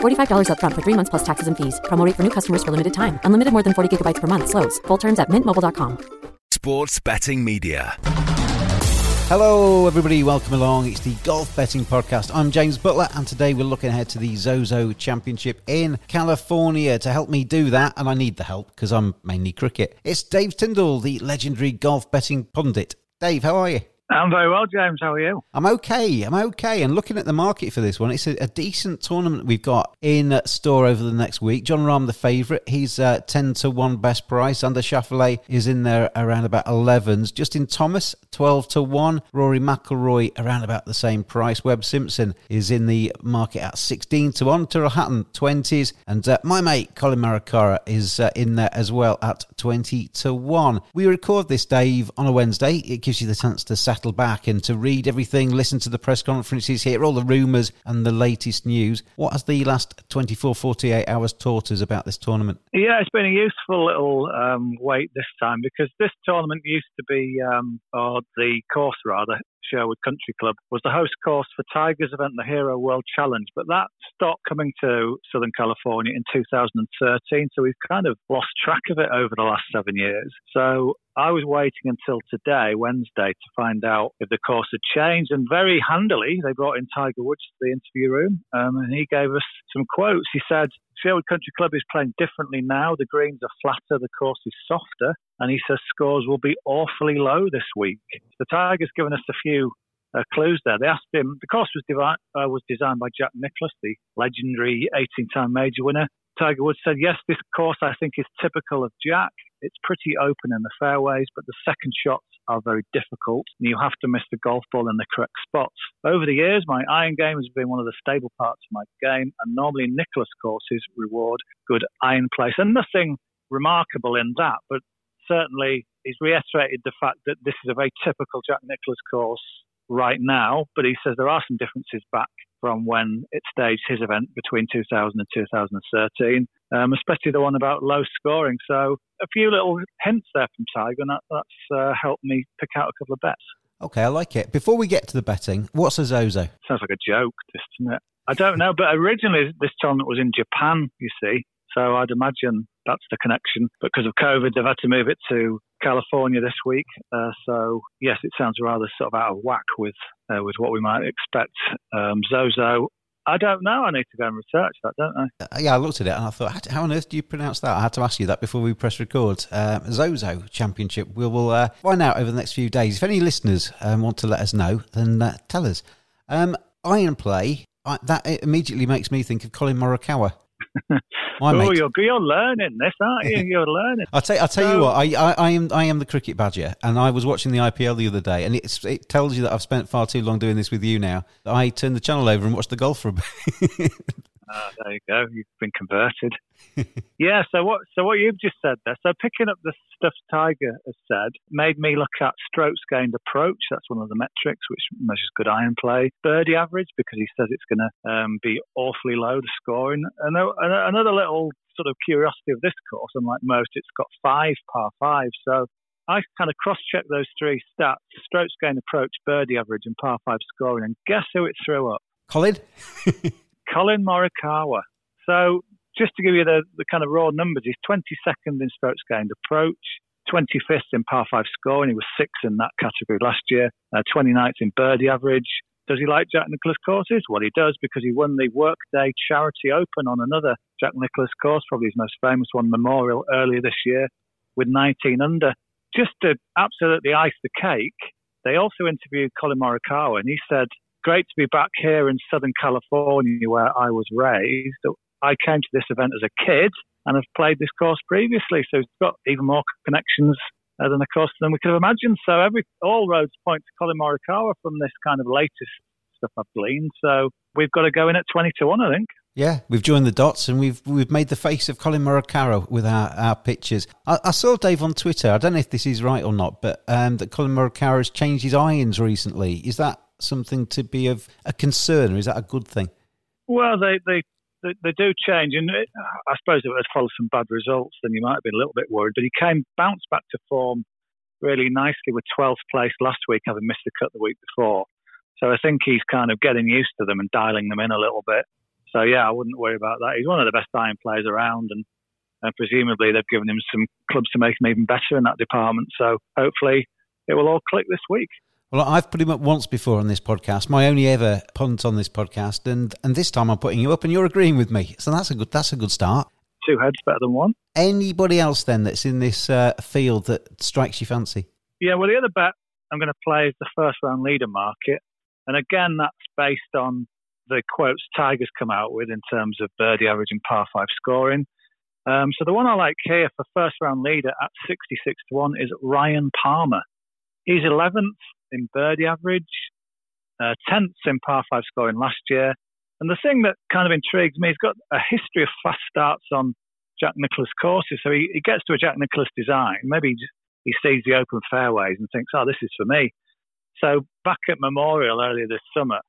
$45 upfront for three months plus taxes and fees. Promo rate for new customers for limited time. Unlimited more than 40 gigabytes per month. Slows. Full terms at mintmobile.com. Sports betting media. Hello, everybody. Welcome along. It's the Golf Betting Podcast. I'm James Butler, and today we're looking ahead to the Zozo Championship in California. To help me do that, and I need the help because I'm mainly cricket, it's Dave Tyndall, the legendary golf betting pundit. Dave, how are you? I'm very well, James. How are you? I'm okay. I'm okay. And looking at the market for this one, it's a, a decent tournament we've got in store over the next week. Jon Rahm, the favourite, he's uh, 10 to 1 best price. Xander Schauffele is in there around about 11s. Justin Thomas, 12 to 1. Rory McIlroy around about the same price. Webb Simpson is in the market at 16 to 1. Tyrrell Hatton, 20s. And uh, my mate, Collin Morikawa, is uh, in there as well at 20 to 1. We record this, Dave, on a Wednesday. It gives you the chance to settle back and to read everything, listen to the press conferences, hear all the rumours and the latest news. What has the last 24, 48 hours taught us about this tournament? Yeah, it's been a useful little um, wait this time because this tournament used to be, um, or the course rather, Sherwood Country Club was the host course for Tiger's event, the Hero World Challenge. But that stopped coming to Southern California in 2013, so we've kind of lost track of it over the last seven years. So I was waiting until today, Wednesday, to find out if the course had changed. And very handily, they brought in Tiger Woods to the interview room, um, and he gave us some quotes. He said, Sherwood Country Club is playing differently now. The greens are flatter, the course is softer, and he says scores will be awfully low this week. The Tiger's given us a few uh, clues there. They asked him, the course was, devi- uh, was designed by Jack Nicklaus, the legendary 18 time major winner. Tiger Woods said, Yes, this course I think is typical of Jack. It's pretty open in the fairways, but the second shots are very difficult, and you have to miss the golf ball in the correct spots. Over the years, my iron game has been one of the stable parts of my game, and normally Nicklaus courses reward good iron place. And nothing remarkable in that, but certainly he's reiterated the fact that this is a very typical Jack Nicklaus course right now, but he says there are some differences back from when it staged his event between 2000 and 2013, um, especially the one about low scoring. So a few little hints there from Tiger, and that, that's uh, helped me pick out a couple of bets. Okay, I like it. Before we get to the betting, what's a Zozo? Sounds like a joke, doesn't it? I don't know, but originally this tournament was in Japan, you see. So I'd imagine that's the connection. But because of COVID, they've had to move it to California this week. Uh, so yes, it sounds rather sort of out of whack with uh, with what we might expect. Um, Zozo, I don't know. I need to go and research that, don't I? Uh, yeah, I looked at it and I thought, how on earth do you pronounce that? I had to ask you that before we press record. Um, Zozo Championship. We will uh, find out over the next few days. If any listeners um, want to let us know, then uh, tell us. Um, iron play. I, that immediately makes me think of Collin Morikawa. My oh, mate. you're, you're learning this, aren't you? You're learning. I'll tell, I'll tell you what, I, I, I am I am the cricket badger, and I was watching the IPL the other day, and it's, it tells you that I've spent far too long doing this with you now. I turned the channel over and watched the golf for a bit. Ah, there you go. You've been converted. yeah. So what? So what you've just said there. So picking up the stuff Tiger has said made me look at strokes gained approach. That's one of the metrics which measures good iron play. Birdie average because he says it's going to um, be awfully low the scoring. And another little sort of curiosity of this course, unlike most, it's got five par five. So I kind of cross checked those three stats strokes gained approach, birdie average, and par five scoring. And guess who it threw up? Collin? Collin Morikawa. So just to give you the, the kind of raw numbers, he's 22nd in strokes gained approach, 25th in par five score, and He was sixth in that category last year, uh, 29th in birdie average. Does he like Jack Nicklaus courses? Well, he does because he won the Workday Charity Open on another Jack Nicklaus course, probably his most famous one, Memorial, earlier this year with 19 under. Just to absolutely ice the cake, they also interviewed Collin Morikawa, and he said, Great to be back here in Southern California where I was raised. I came to this event as a kid and have played this course previously, so it's got even more connections uh, than the course than we could have imagined. So every all roads point to Collin Morikawa from this kind of latest stuff I've gleaned. So we've got to go in at twenty to one, I think. Yeah, we've joined the dots and we've we've made the face of Collin Morikawa with our, our pictures. I, I, saw Dave on Twitter. I don't know if this is right or not, but um, that Collin Morikawa has changed his irons recently. Is that something to be of a concern, or is that a good thing? Well, they they they, they do change, and it, I suppose if it had followed some bad results, then you might have been a little bit worried. But he came bounced back to form really nicely with 12th place last week, having missed the cut the week before. So I think he's kind of getting used to them and dialing them in a little bit. So yeah, I wouldn't worry about that. He's one of the best iron players around, and, and presumably they've given him some clubs to make him even better in that department. So hopefully it will all click this week. Well, I've put him up once before on this podcast, my only ever punt on this podcast, and and this time I'm putting you up, and you're agreeing with me. So that's a good that's a good start. Two heads better than one. Anybody else then that's in this uh, field that strikes you fancy? Yeah, well, the other bet I'm going to play is the first round leader market, and again that's based on the quotes Tigers come out with in terms of birdie average and par five scoring. Um, so the one I like here for first round leader at 66 to 1 is Ryan Palmer. He's 11th in birdie average, uh, 10th in par 5 scoring last year. And the thing that kind of intrigues me, he's got a history of fast starts on Jack Nicklaus courses. So he, he gets to a Jack Nicklaus design. Maybe he, sees the open fairways and thinks, oh, this is for me. So back at Memorial earlier this summer,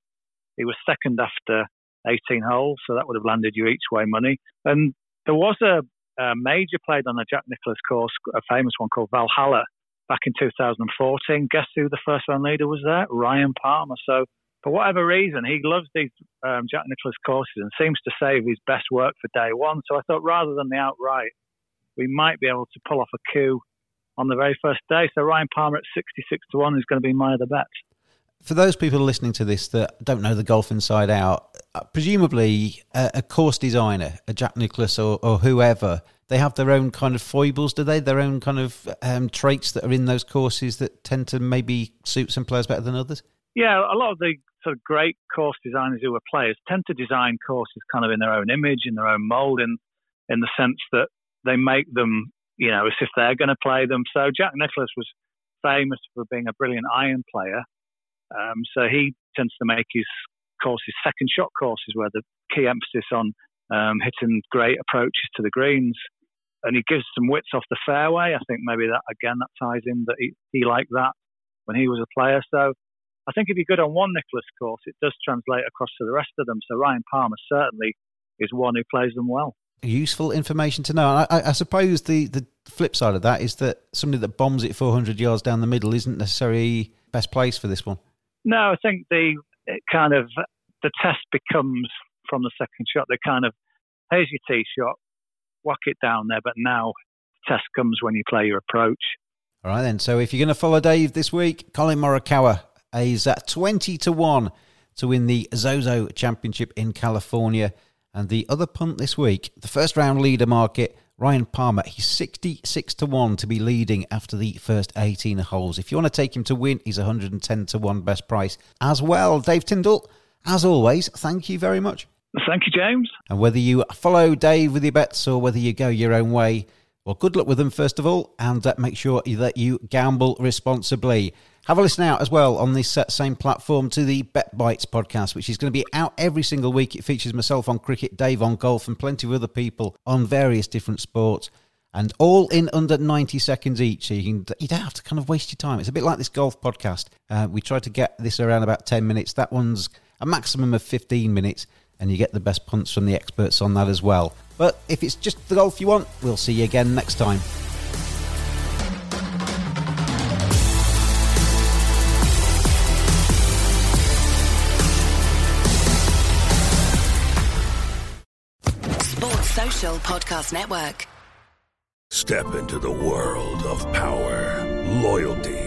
he was second after 18 holes, so that would have landed you each way money. And there was a, a major played on a Jack Nicklaus course, a famous one called Valhalla, back in 2014. Guess who the first round leader was there? Ryan Palmer. So for whatever reason, he loves these um, Jack Nicklaus courses and seems to save his best work for day one. So I thought rather than the outright, we might be able to pull off a coup on the very first day. So Ryan Palmer at 66 to 1 is going to be my other bet. For those people listening to this that don't know the golf inside out, uh, presumably a, a course designer, a Jack Nicklaus or, or whoever, they have their own kind of foibles, do they? Their own kind of um, traits that are in those courses that tend to maybe suit some players better than others? Yeah, a lot of the sort of great course designers who are players tend to design courses kind of in their own image, in their own mold, in, in the sense that they make them, you know, as if they're going to play them. So Jack Nicklaus was famous for being a brilliant iron player. Um, so he tends to make his courses second shot courses where the key emphasis on um, hitting great approaches to the greens and he gives some wits off the fairway. I think maybe that again that ties in that he, he liked that when he was a player. So I think if you're good on one Nicklaus course, it does translate across to the rest of them. So Ryan Palmer certainly is one who plays them well. Useful information to know. I, I, suppose the, the flip side of that is that somebody that bombs it 400 yards down the middle isn't necessarily best place for this one. No, I think the kind of the test becomes from the second shot. They kind of here's your tee shot, whack it down there. But now the test comes when you play your approach. All right, then. So if you're going to follow Dave this week, Collin Morikawa is at 20 to 1 to win the Zozo Championship in California. And the other punt this week, the first round leader market, Ryan Palmer, he's 66 to 1 to be leading after the first 18 holes. If you want to take him to win, he's 110 to 1 best price as well. Dave Tyndall, as always, thank you very much. Thank you, James. And whether you follow Dave with your bets or whether you go your own way, well, good luck with them, first of all, and uh, make sure that you gamble responsibly. Have a listen out as well on this uh, same platform to the Bet Bites podcast, which is going to be out every single week. It features myself on cricket, Dave on golf, and plenty of other people on various different sports, and all in under 90 seconds each. So you, can, you don't have to kind of waste your time. It's a bit like this golf podcast. Uh, we try to get this around about 10 minutes. That one's a maximum of 15 minutes and you get the best punts from the experts on that as well. But if it's just the golf you want, we'll see you again next time. Sports Social Podcast Network. Step into the world of power, loyalty